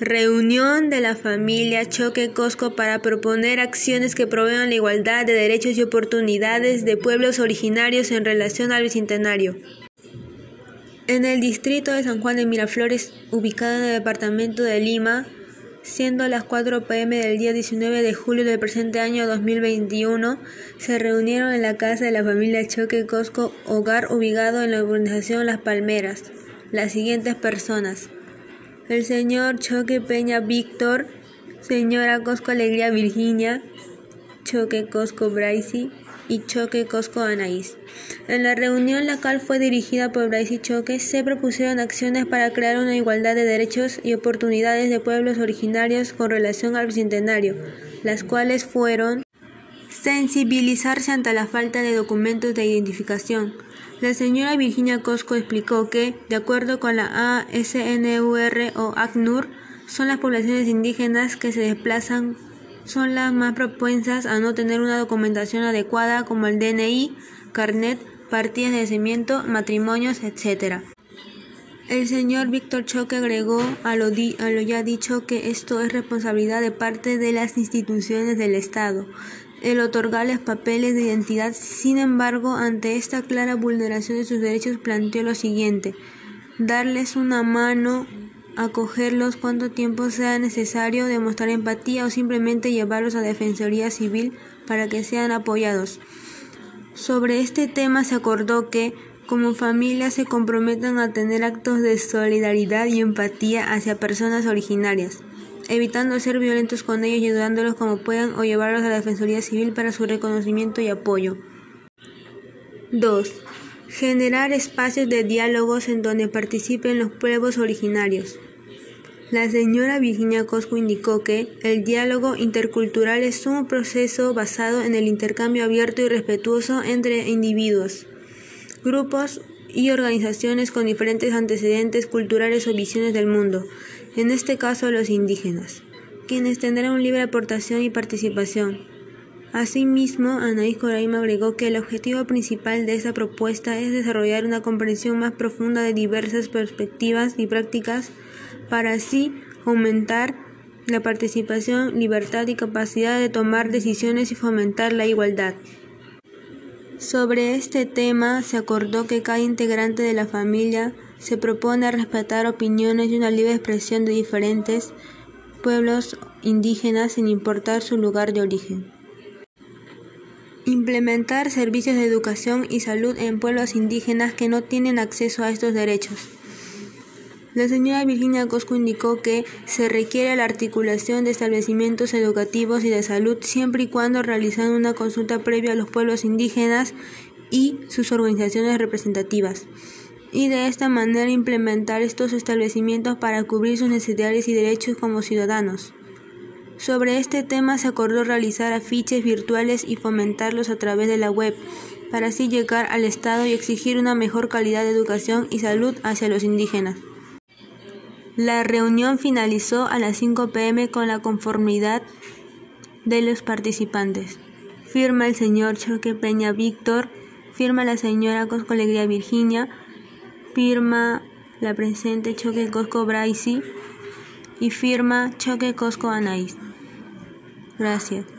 Reunión de la familia Choque Cosco para proponer acciones que promuevan la igualdad de derechos y oportunidades de pueblos originarios en relación al Bicentenario. En el distrito de San Juan de Miraflores, ubicado en el departamento de Lima, siendo las 4 pm del día 19 de julio del presente año 2021, se reunieron en la casa de la familia Choque Cosco, hogar ubicado en la urbanización Las Palmeras, las siguientes personas el señor Choque Peña Víctor, señora Cosco Alegría Virginia, Choque Cosco Braisi y Choque Cosco Anaís. En la reunión, la cual fue dirigida por Braisi Choque, se propusieron acciones para crear una igualdad de derechos y oportunidades de pueblos originarios con relación al bicentenario, las cuales fueron sensibilizarse ante la falta de documentos de identificación, la señora Virginia Cosco explicó que, de acuerdo con la ASNUR o ACNUR, son las poblaciones indígenas que se desplazan son las más propensas a no tener una documentación adecuada como el DNI, carnet, partidas de nacimiento, matrimonios, etc. El señor Víctor Choque agregó a a lo ya dicho que esto es responsabilidad de parte de las instituciones del Estado, el otorgarles papeles de identidad. Sin embargo, ante esta clara vulneración de sus derechos, planteó lo siguiente: darles una mano, acogerlos cuanto tiempo sea necesario, demostrar empatía o simplemente llevarlos a Defensoría Civil para que sean apoyados. Sobre este tema se acordó que, como familia, se comprometan a tener actos de solidaridad y empatía hacia personas originarias evitando ser violentos con ellos y ayudándolos como puedan o llevarlos a la Defensoría Civil para su reconocimiento y apoyo. 2. Generar espacios de diálogos en donde participen los pueblos originarios. La señora Virginia Cosco indicó que el diálogo intercultural es un proceso basado en el intercambio abierto y respetuoso entre individuos, grupos y organizaciones con diferentes antecedentes culturales o visiones del mundo, en este caso los indígenas, quienes tendrán libre aportación y participación. Asimismo, Anaís Coraima agregó que el objetivo principal de esta propuesta es desarrollar una comprensión más profunda de diversas perspectivas y prácticas para así aumentar la participación, libertad y capacidad de tomar decisiones y fomentar la igualdad. Sobre este tema se acordó que cada integrante de la familia se propone respetar opiniones y una libre expresión de diferentes pueblos indígenas sin importar su lugar de origen. Implementar servicios de educación y salud en pueblos indígenas que no tienen acceso a estos derechos. La señora Virginia Cosco indicó que se requiere la articulación de establecimientos educativos y de salud siempre y cuando realizan una consulta previa a los pueblos indígenas y sus organizaciones representativas y de esta manera implementar estos establecimientos para cubrir sus necesidades y derechos como ciudadanos. Sobre este tema se acordó realizar afiches virtuales y fomentarlos a través de la web, para así llegar al Estado y exigir una mejor calidad de educación y salud hacia los indígenas. La reunión finalizó a las 5 pm con la conformidad de los participantes. Firma el señor Choque Peña Víctor, firma la señora Cosco Alegría Virginia, firma la presente Choque Cosco Braisi y firma Choque Cosco Anaís. Gracias.